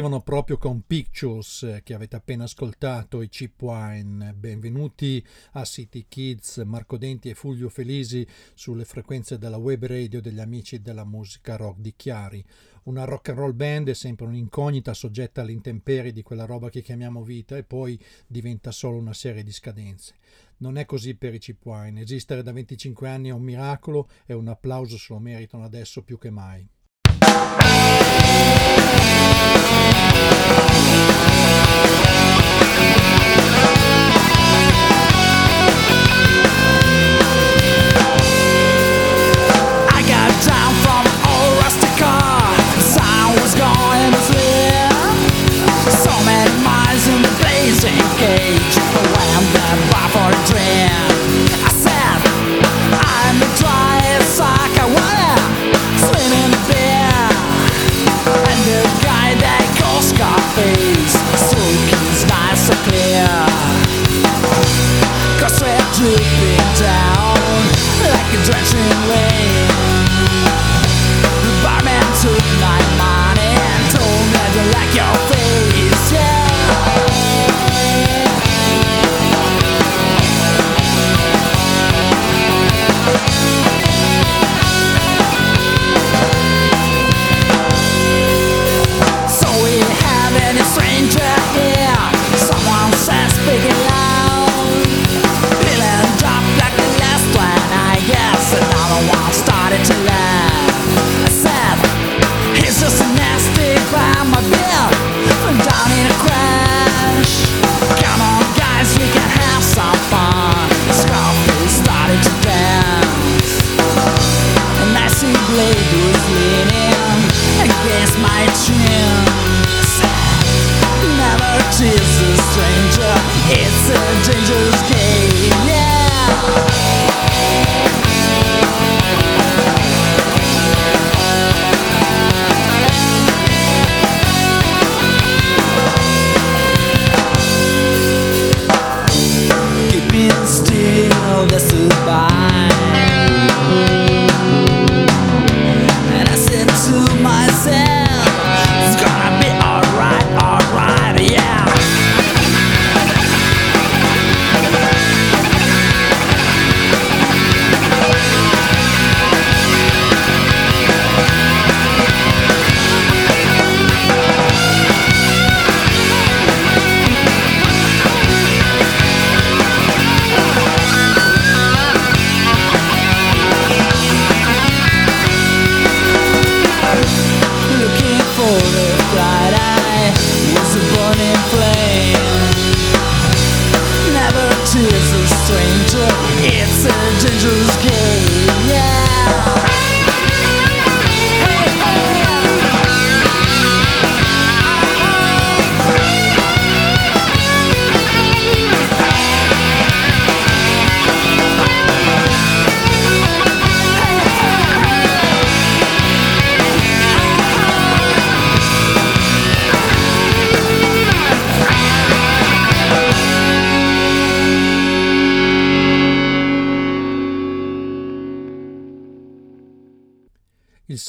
partivano proprio con Pictures eh, che avete appena ascoltato, i Chip Wine. Benvenuti a City Kids, Marco Denti e Fulvio Felisi sulle frequenze della web radio degli amici della musica rock di Chiari. Una rock and roll band è sempre un'incognita soggetta alle intemperie di quella roba che chiamiamo vita e poi diventa solo una serie di scadenze. Non è così per i Chip Wine, esistere da 25 anni è un miracolo e un applauso se lo meritano adesso più che mai.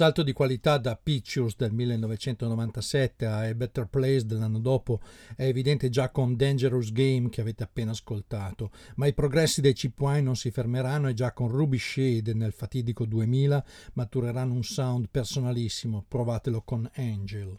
Salto di qualità da Pictures del 1997 a A Better Place dell'anno dopo è evidente già con Dangerous Game che avete appena ascoltato, ma i progressi dei Cheap Wine non si fermeranno e già con Ruby Shade nel fatidico 2000 matureranno un sound personalissimo, provatelo con Angel.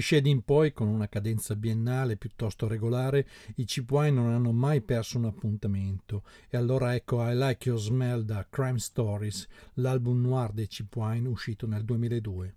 Shade in poi, con una cadenza biennale piuttosto regolare, i Cheap Wine non hanno mai perso un appuntamento. E allora ecco I Like Your Smell da Crime Stories, l'album noir dei Cheap Wine uscito nel 2002.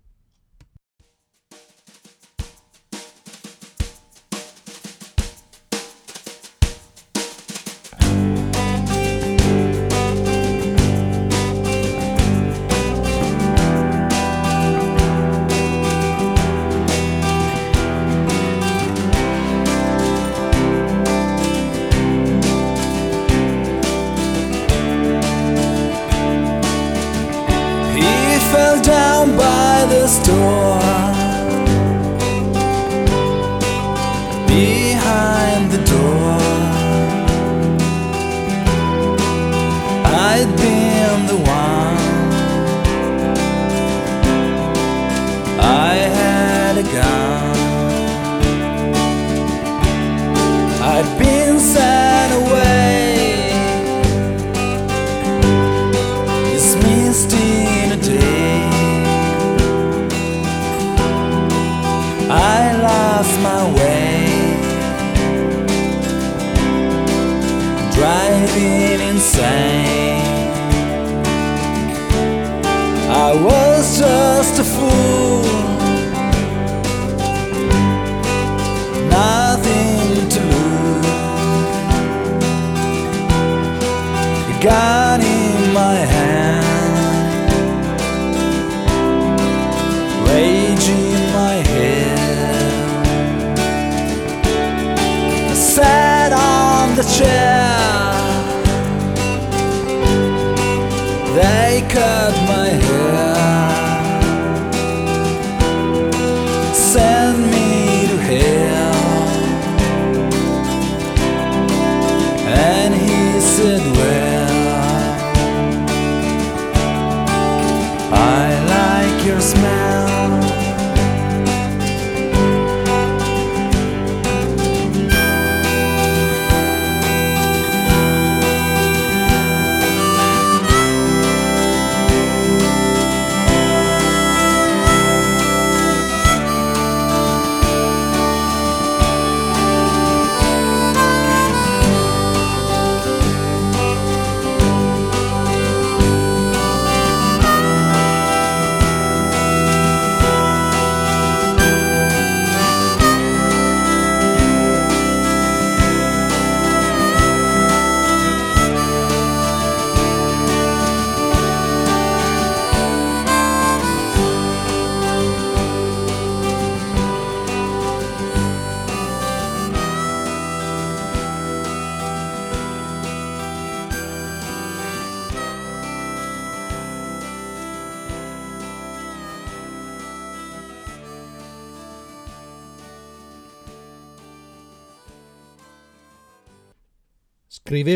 在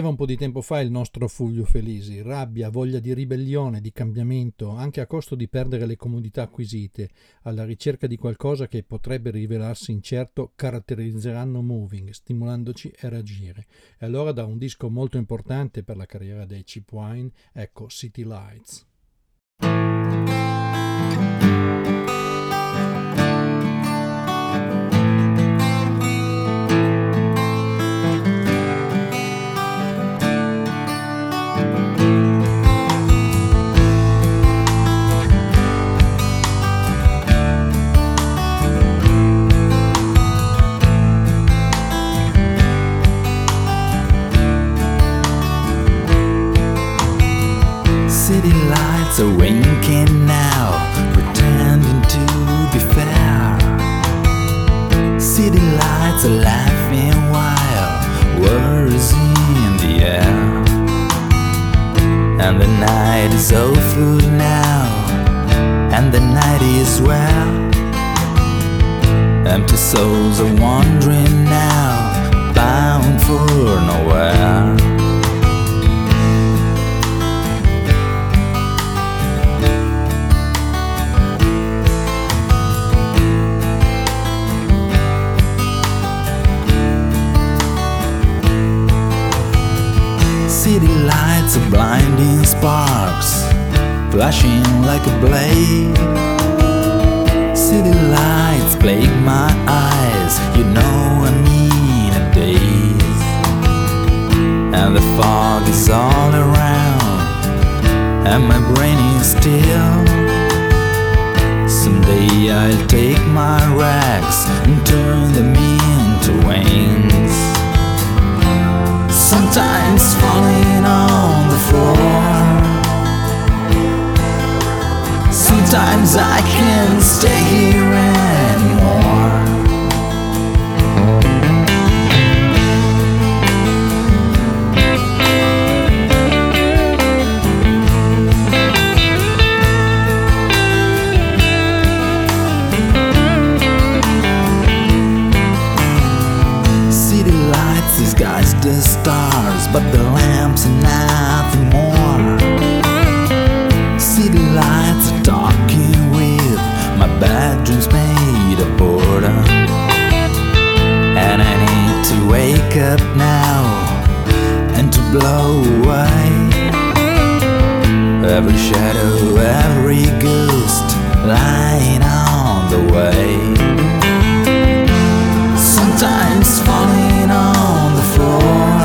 Scriveva un po' di tempo fa il nostro Fulvio Felisi, rabbia, voglia di ribellione, di cambiamento, anche a costo di perdere le comodità acquisite, alla ricerca di qualcosa che potrebbe rivelarsi incerto, caratterizzeranno Moving, stimolandoci a reagire. E allora da un disco molto importante per la carriera dei Cheap Wine, ecco City lights are laughing while worries in the air. And the night is awful now, and the night is well. Empty souls are wandering now, bound for nowhere. Lights are blinding sparks, flashing like a blade. City lights plague my eyes, you know I mean a daze. And the fog is all around, and my brain is still. Someday I'll take my rags and turn them into wings. Sometimes falling on the floor. Sometimes I can't stay here anymore. Stars, but the lamps are nothing more. City lights are talking with my bedroom's made of boredom. And I need to wake up now and to blow away every shadow, every ghost lying on the way. Sometimes falling on the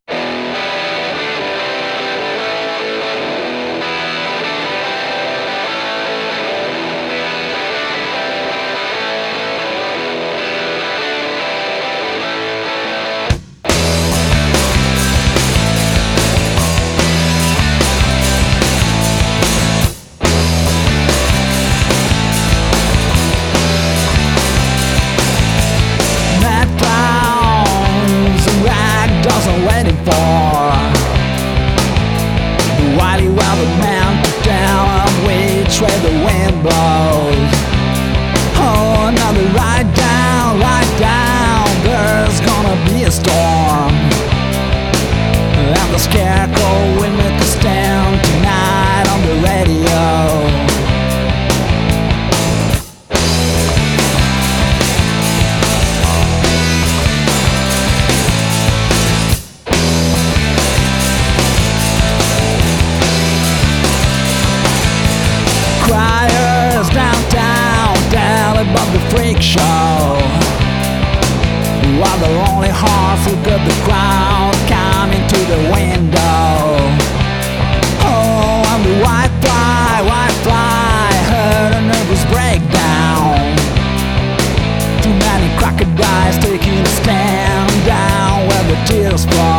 else. Brought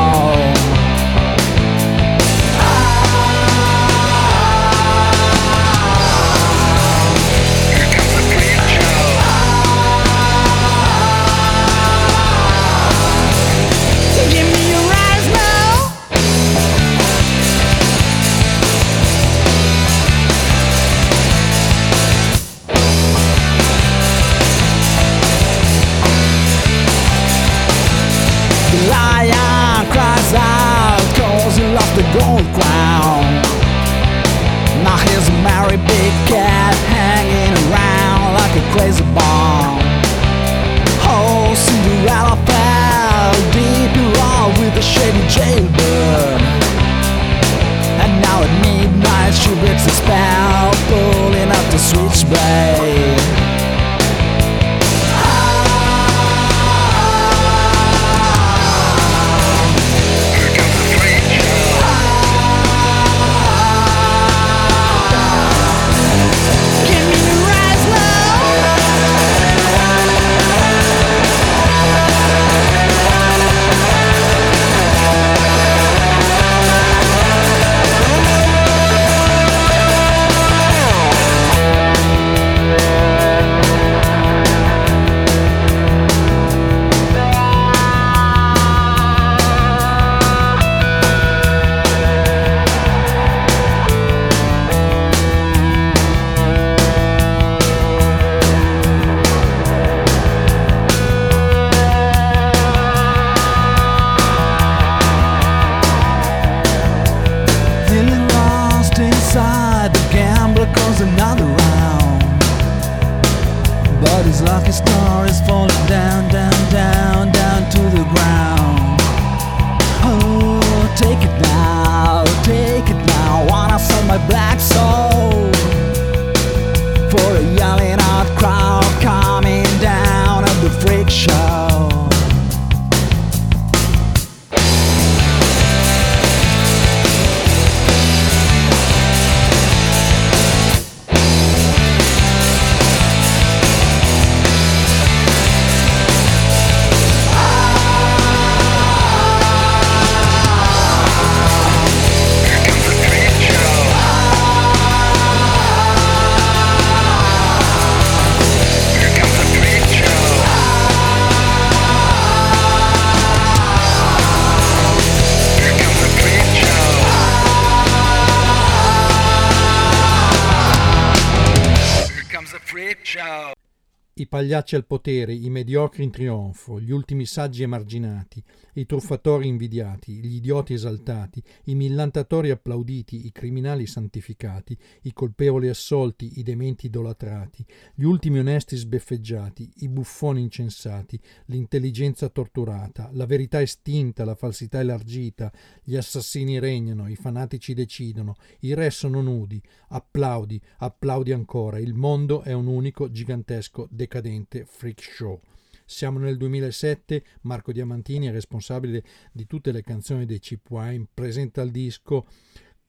pagliacci al potere, i mediocri in trionfo, gli ultimi saggi emarginati, i truffatori invidiati, gli idioti esaltati, i millantatori applauditi, i criminali santificati, i colpevoli assolti, i dementi idolatrati, gli ultimi onesti sbeffeggiati, i buffoni incensati, l'intelligenza torturata, la verità estinta, la falsità elargita, gli assassini regnano, i fanatici decidono, i re sono nudi, applaudi, applaudi ancora, il mondo è un unico gigantesco decadente freak show. Siamo nel 2007, Marco Diamantini responsabile di tutte le canzoni dei Chip Wine, presenta il disco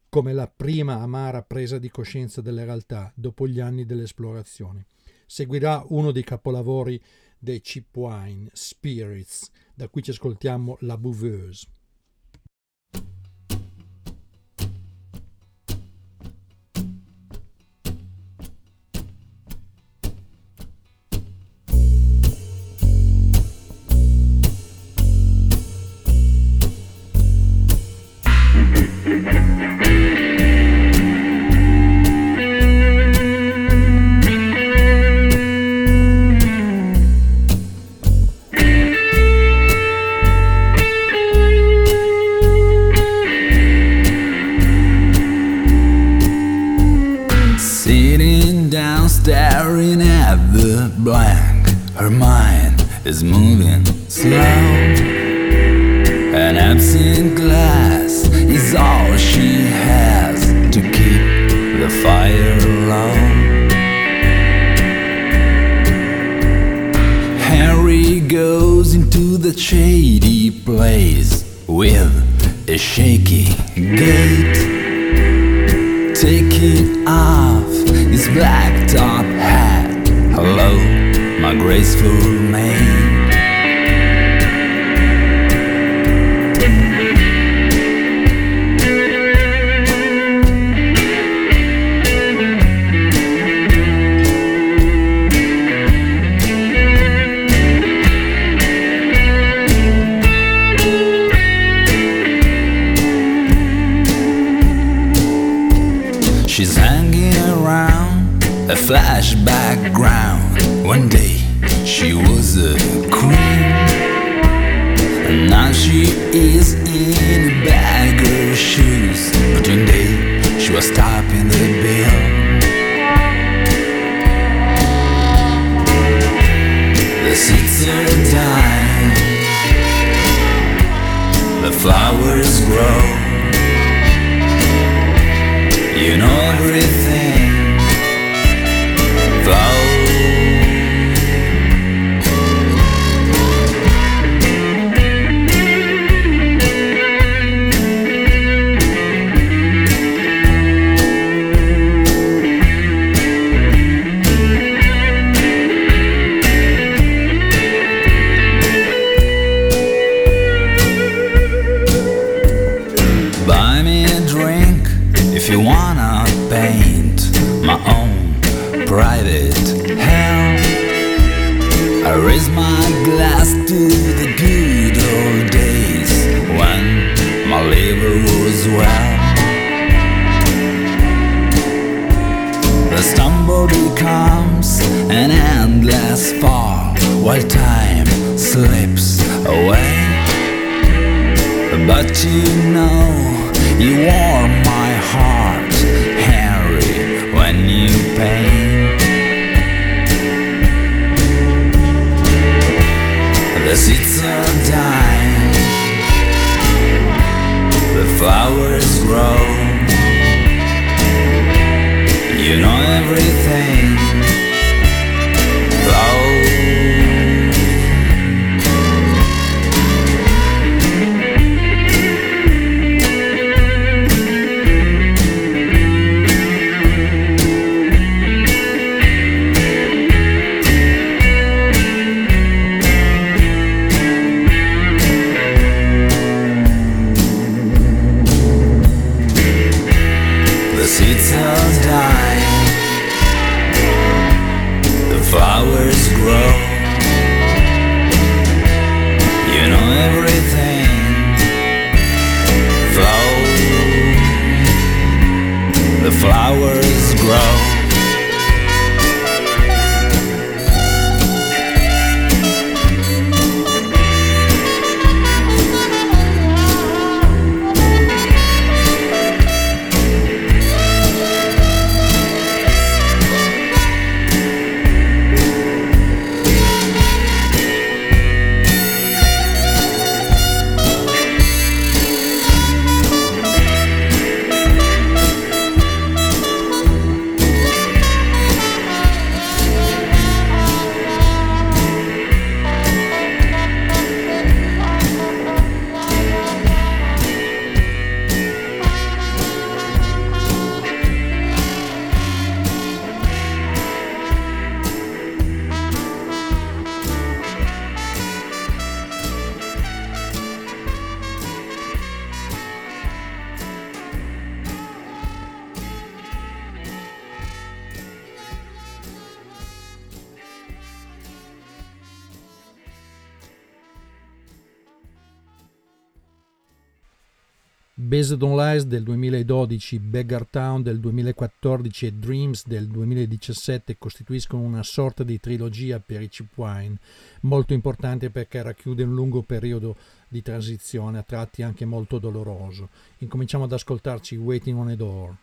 come la prima amara presa di coscienza delle realtà dopo gli anni dell'esplorazione. Seguirà uno dei capolavori dei Chip Wine, Spirits, da cui ci ascoltiamo La Bouveuse. Sitting down, staring at the blank. Her mind is moving slow. An absent glass paint. The seeds are dying, the flowers grow. You know everything. Lies del 2012, Beggar Town del 2014 e Dreams del 2017 costituiscono una sorta di trilogia per i Chip Wine, molto importante perché racchiude un lungo periodo di transizione, a tratti anche molto doloroso. Incominciamo ad ascoltarci Waiting on a Door.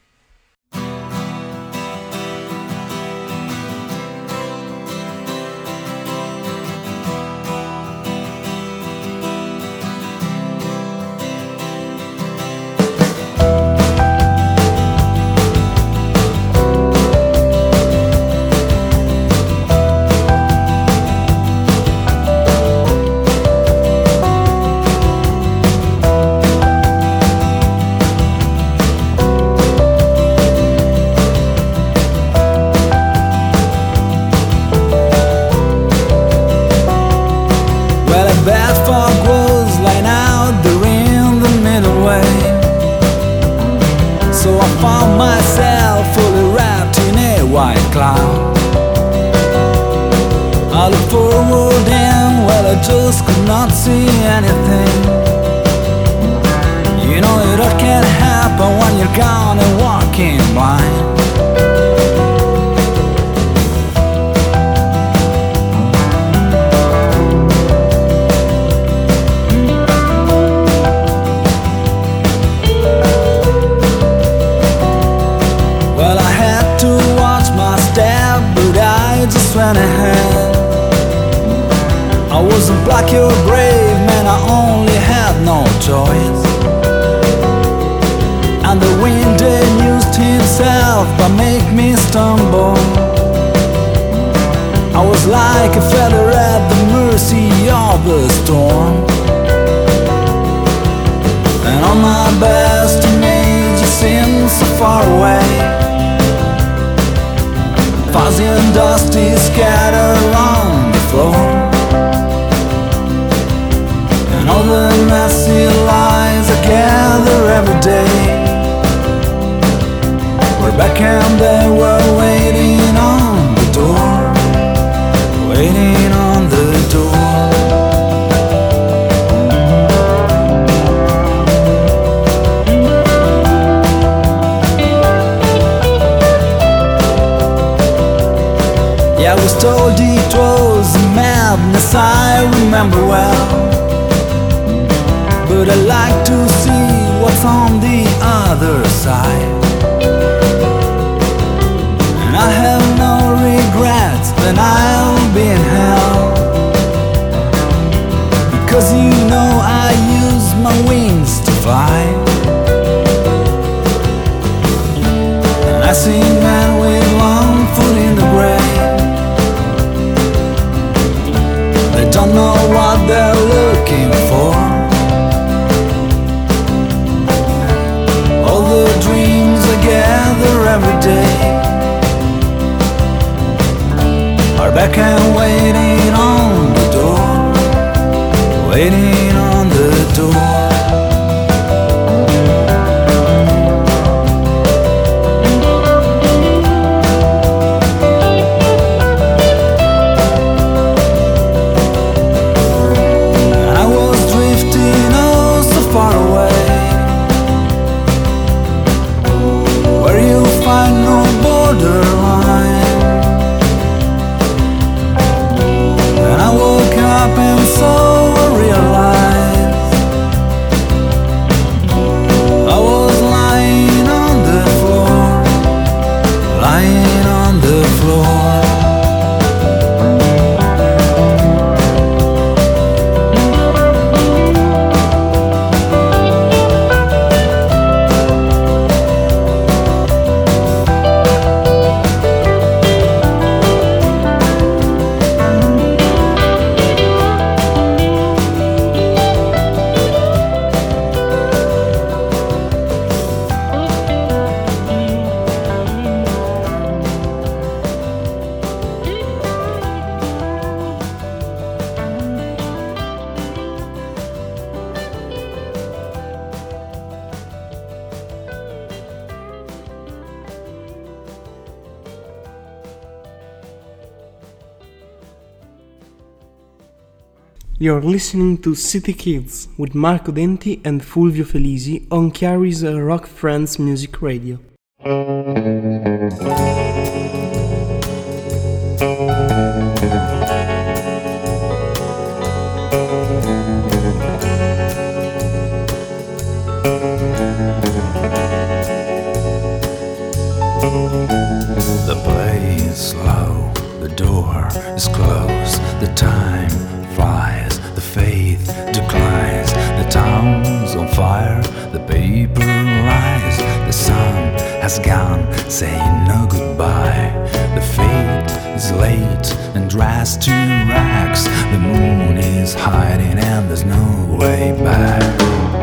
side. And I have no regrets, then I'll be in hell. Because you know I use my wings to fly. And I see men with one foot in the grave. They don't know what they're looking for. together every day. Are back and waiting on the door. Waiting You're listening to CityKidz with Marco Denti and Fulvio Felisi on Chiari's Rock Friends Music Radio. The play is slow, the door is closed, the time has gone, saying no goodbye. The fate is late and dressed to rags. The moon is hiding and there's no way back.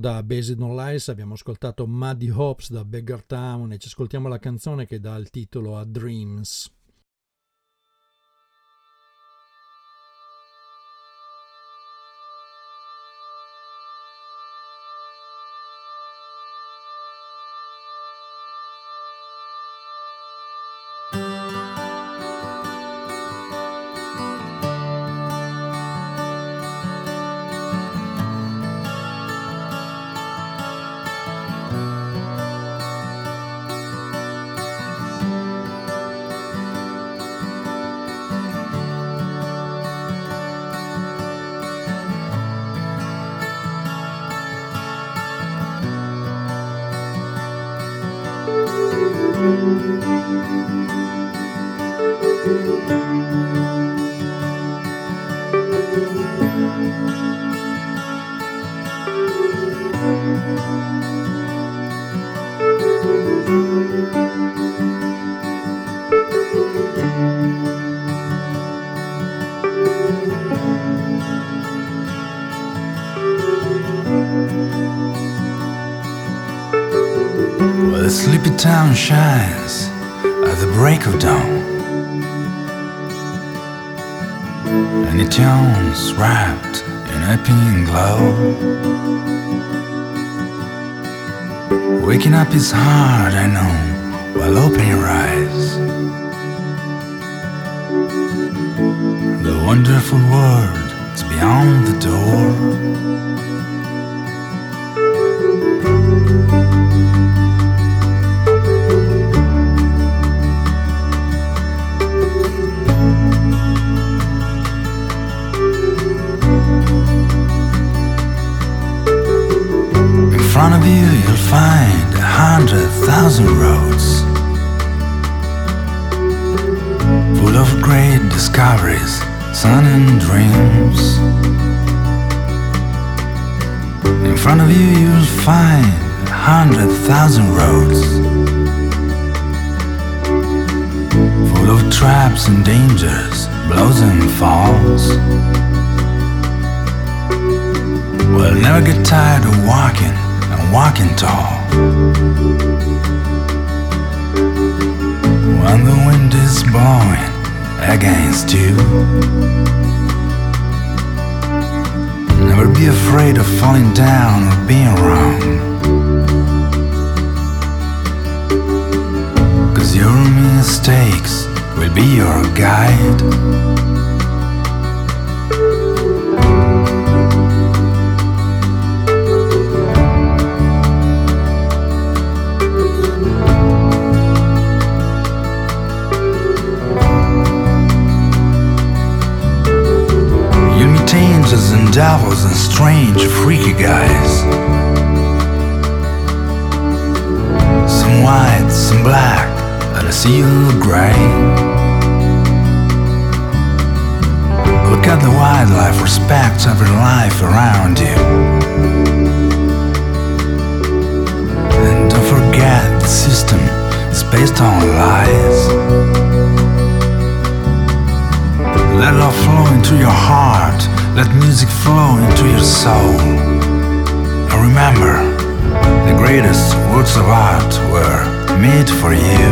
Da Based on Lies abbiamo ascoltato Muddy Hops da Beggar Town e ci ascoltiamo la canzone che dà il titolo a Dreams. Town shines at the break of dawn. And it yawns wrapped in a pink glow. Waking up is hard, I know, while opening your eyes. The wonderful world is beyond the door. Find a hundred thousand roads full of great discoveries, sun and dreams. In front of you, you'll find a hundred thousand roads full of traps and dangers, blows and falls. Well, never get tired of walking walking tall. When the wind is blowing against you, never be afraid of falling down or being wrong. Cause your mistakes will be your guide. Devils and strange, freaky guys. Some white, some black, and a sea of gray. Look at the wildlife, respect every life around you. And don't forget the system is based on lies. Let love flow into your heart. Let music flow into your soul. And remember, the greatest works of art were made for you.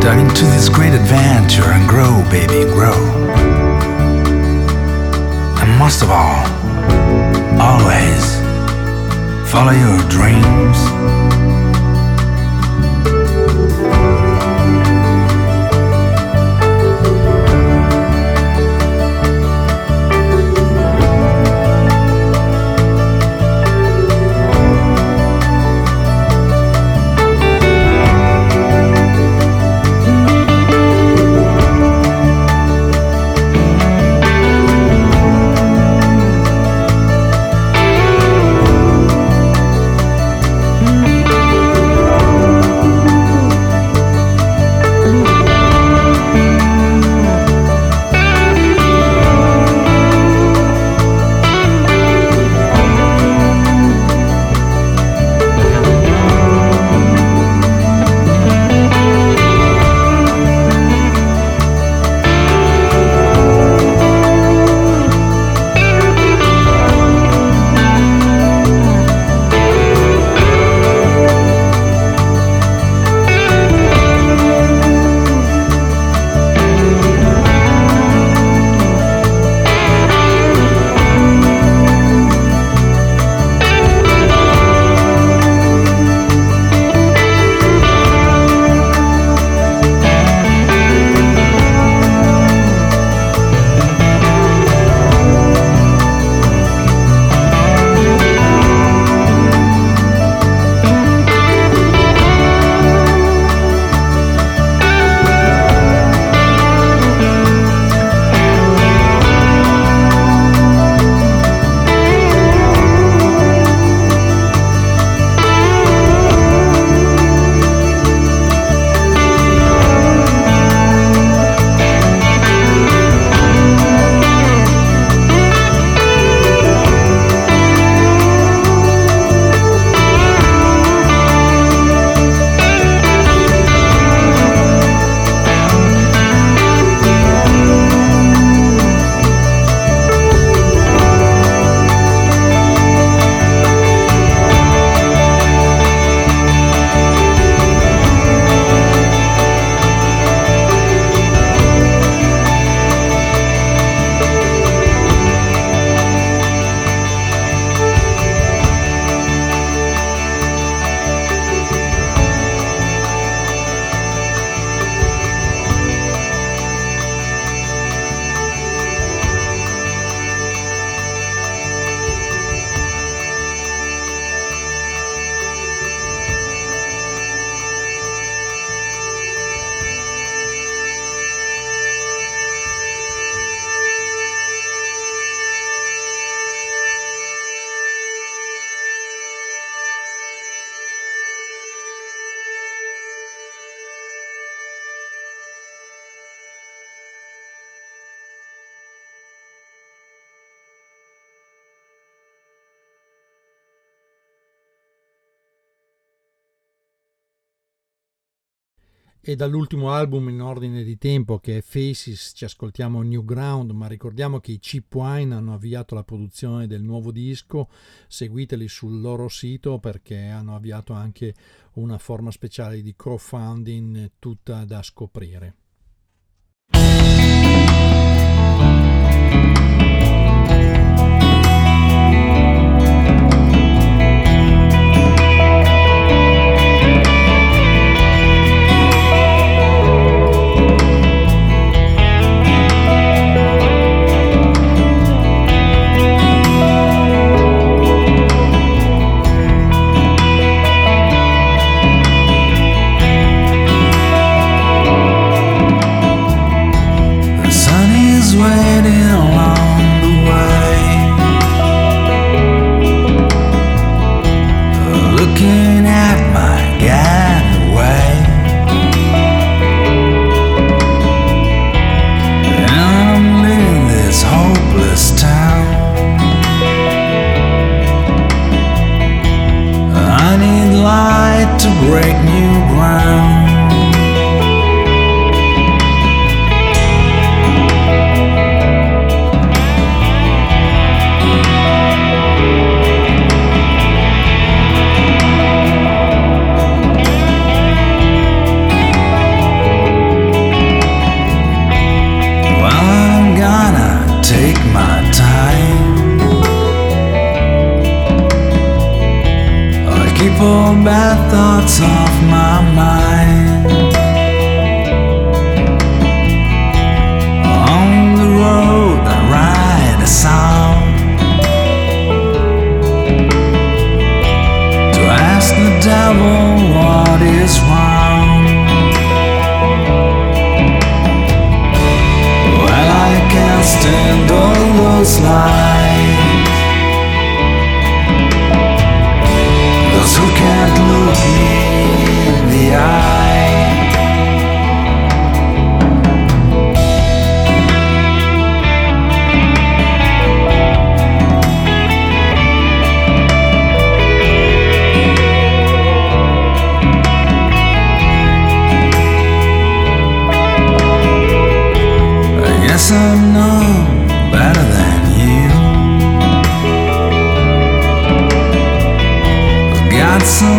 Dive into this great adventure and grow, baby, grow. And most of all, always follow your dreams. Dall'ultimo album in ordine di tempo che è Faces ci ascoltiamo New Ground, ma ricordiamo che i Chip Wine hanno avviato la produzione del nuovo disco, seguiteli sul loro sito perché hanno avviato anche una forma speciale di crowdfunding tutta da scoprire.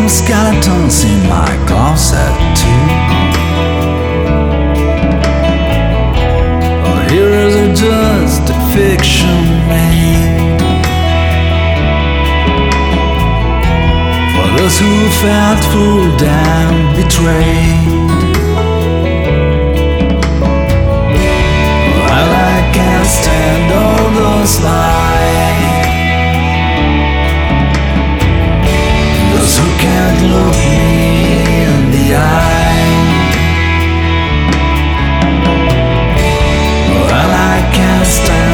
some skeletons in my closet too. Oh, but heroes are just a fiction made for those who felt fooled and betrayed. Well, I can't stand all those lies. in the eye. Well, I can't stand.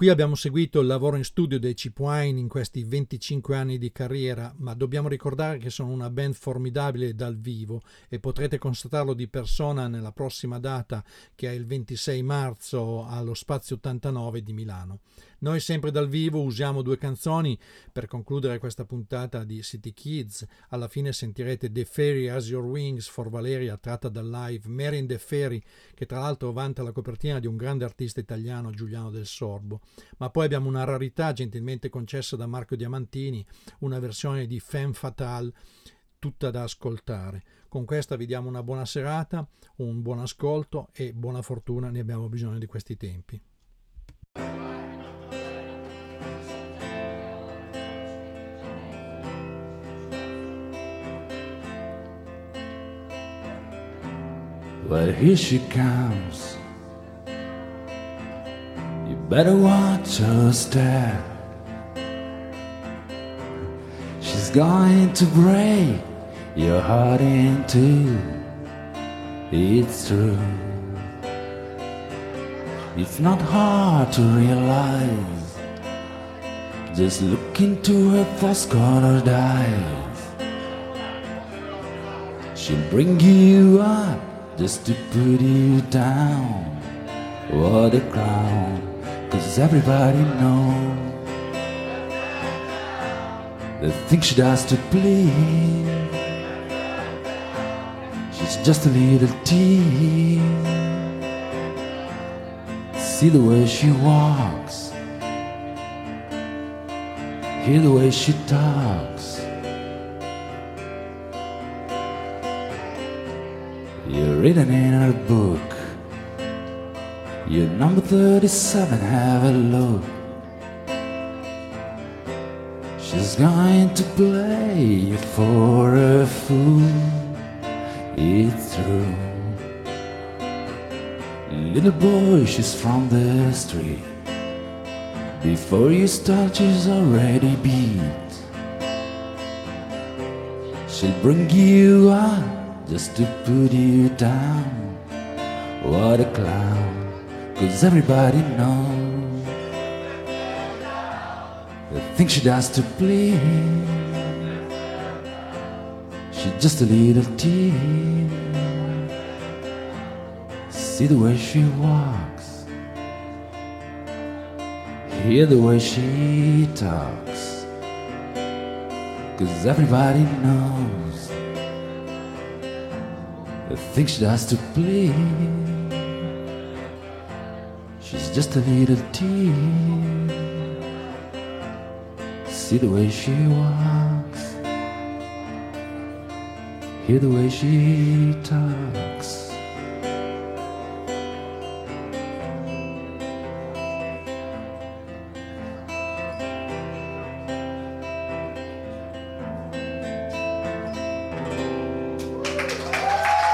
Qui abbiamo seguito il lavoro in studio dei Chip Wine in questi 25 anni di carriera, ma dobbiamo ricordare che sono una band formidabile dal vivo e potrete constatarlo di persona nella prossima data che è il 26 marzo allo Spazio 89 di Milano. Noi sempre dal vivo usiamo due canzoni per concludere questa puntata di City Kids. Alla fine sentirete The Fairy Has Your Wings for Valeria tratta dal live Mary the Fairy che tra l'altro vanta la copertina di un grande artista italiano Giuliano del Sorbo. Ma poi abbiamo una rarità gentilmente concessa da Marco Diamantini, una versione di Femme Fatale tutta da ascoltare. Con questa vi diamo una buona serata, un buon ascolto e buona fortuna, ne abbiamo bisogno di questi tempi. Well, here she comes. You better watch her step. She's going to break your heart in two. It's true. It's not hard to realize. Just look into her false colored eyes. She'll bring you up just to put you down. What the clown, cause everybody knows the thing she does to please. She's just a little tease. See the way she walks, hear the way she talks. Written in her book. You're number 37, have a look. She's going to play you for a fool. It's true. Little boy, she's from the street. Before you start, she's already beat. She'll bring you up just to put you down. What a clown, cause everybody knows the thing she does to please. She's just a little tease. See the way she walks, hear the way she talks, cause everybody knows the thing she does to please. She's just a little tease. See the way she walks, hear the way she talks.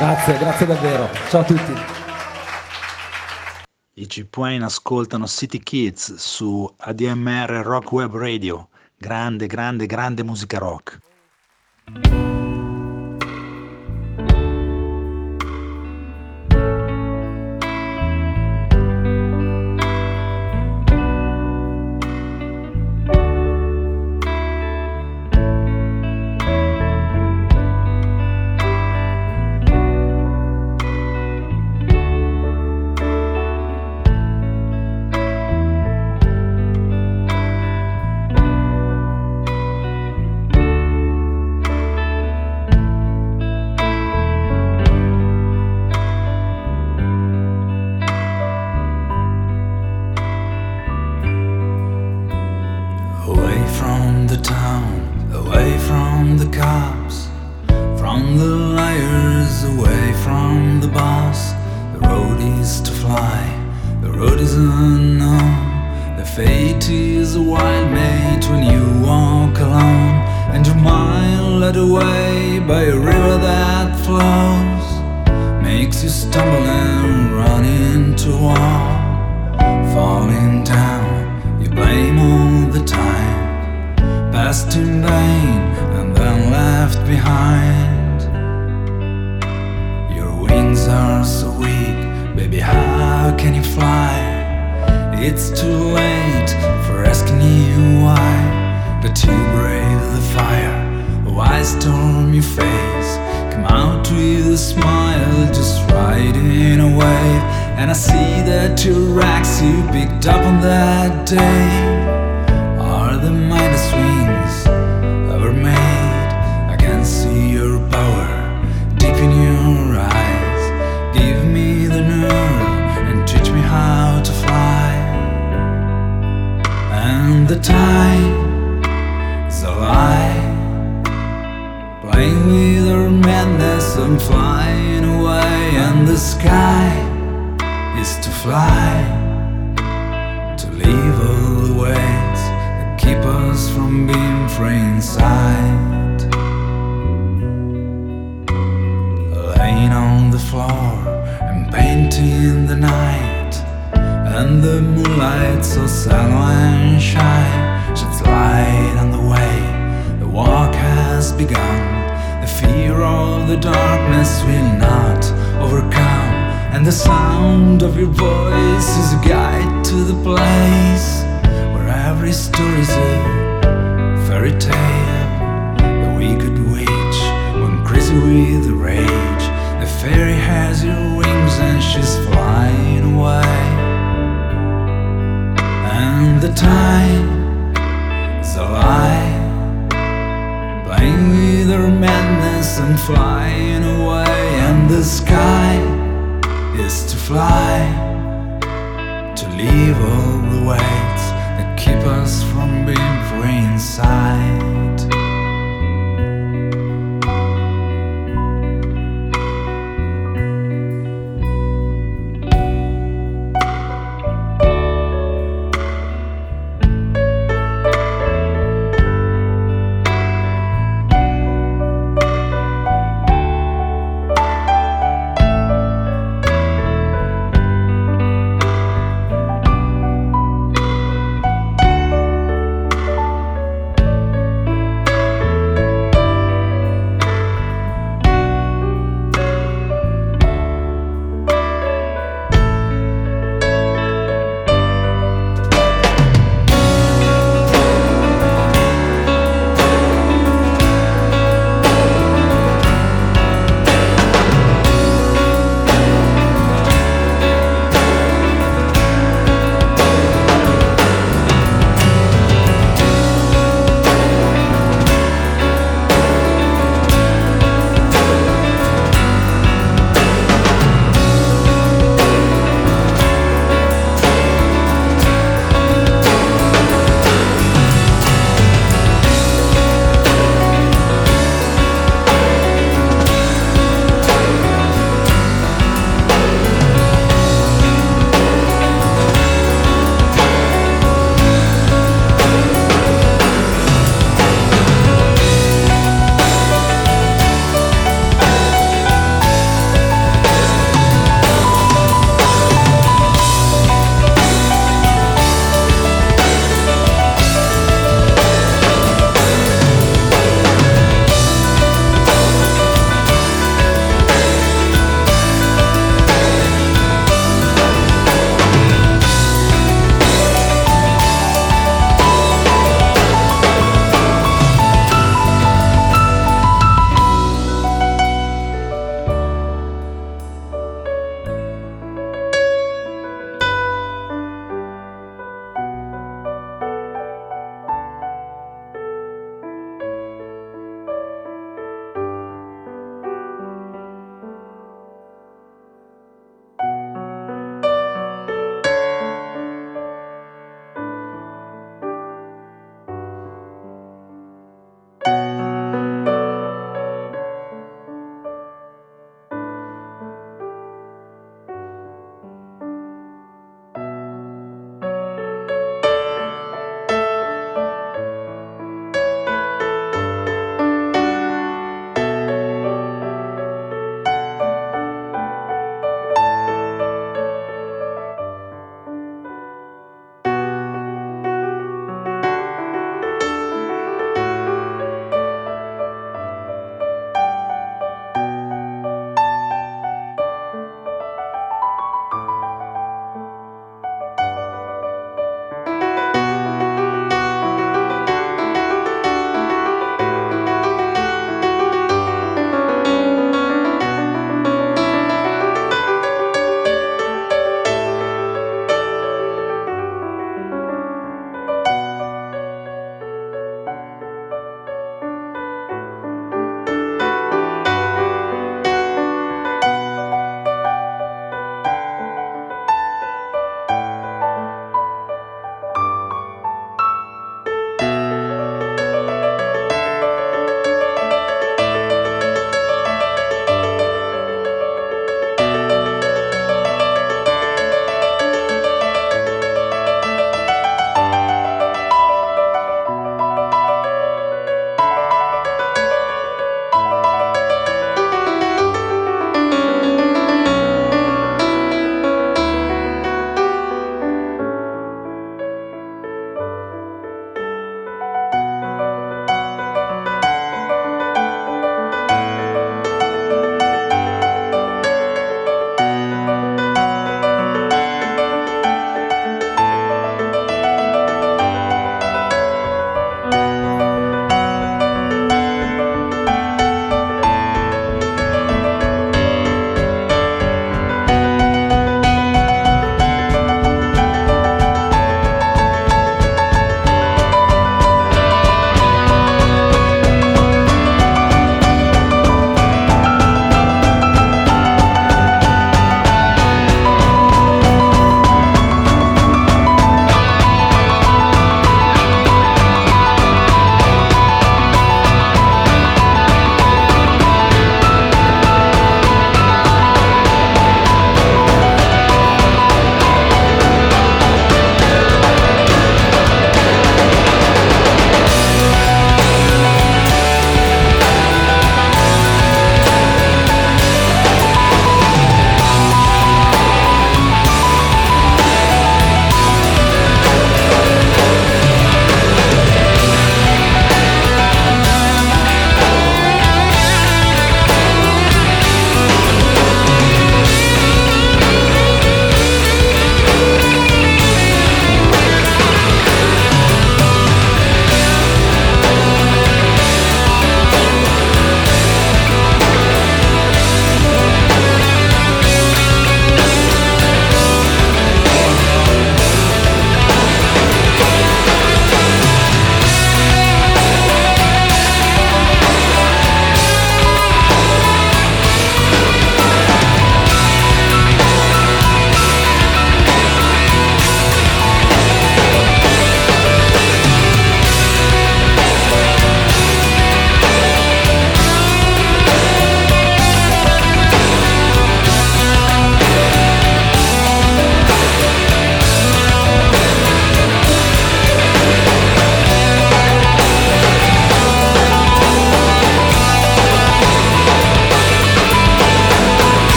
Grazie, grazie davvero. Ciao a tutti. I Cipuain ascoltano City Kids su ADMR Rock Web Radio. Grande, grande, grande musica rock. Inside. Laying on the floor and painting the night. And the moonlight so sallow and shy sheds light on the way. The walk has begun. The fear of the darkness will not overcome. And the sound of your voice is a guide to the place where every story's a fairy tale. The wicked witch went crazy with the rage. The fairy has your wings and she's flying away. And the time is a lie. Playing with her madness and flying away. And the sky is to fly, to leave all the way inside.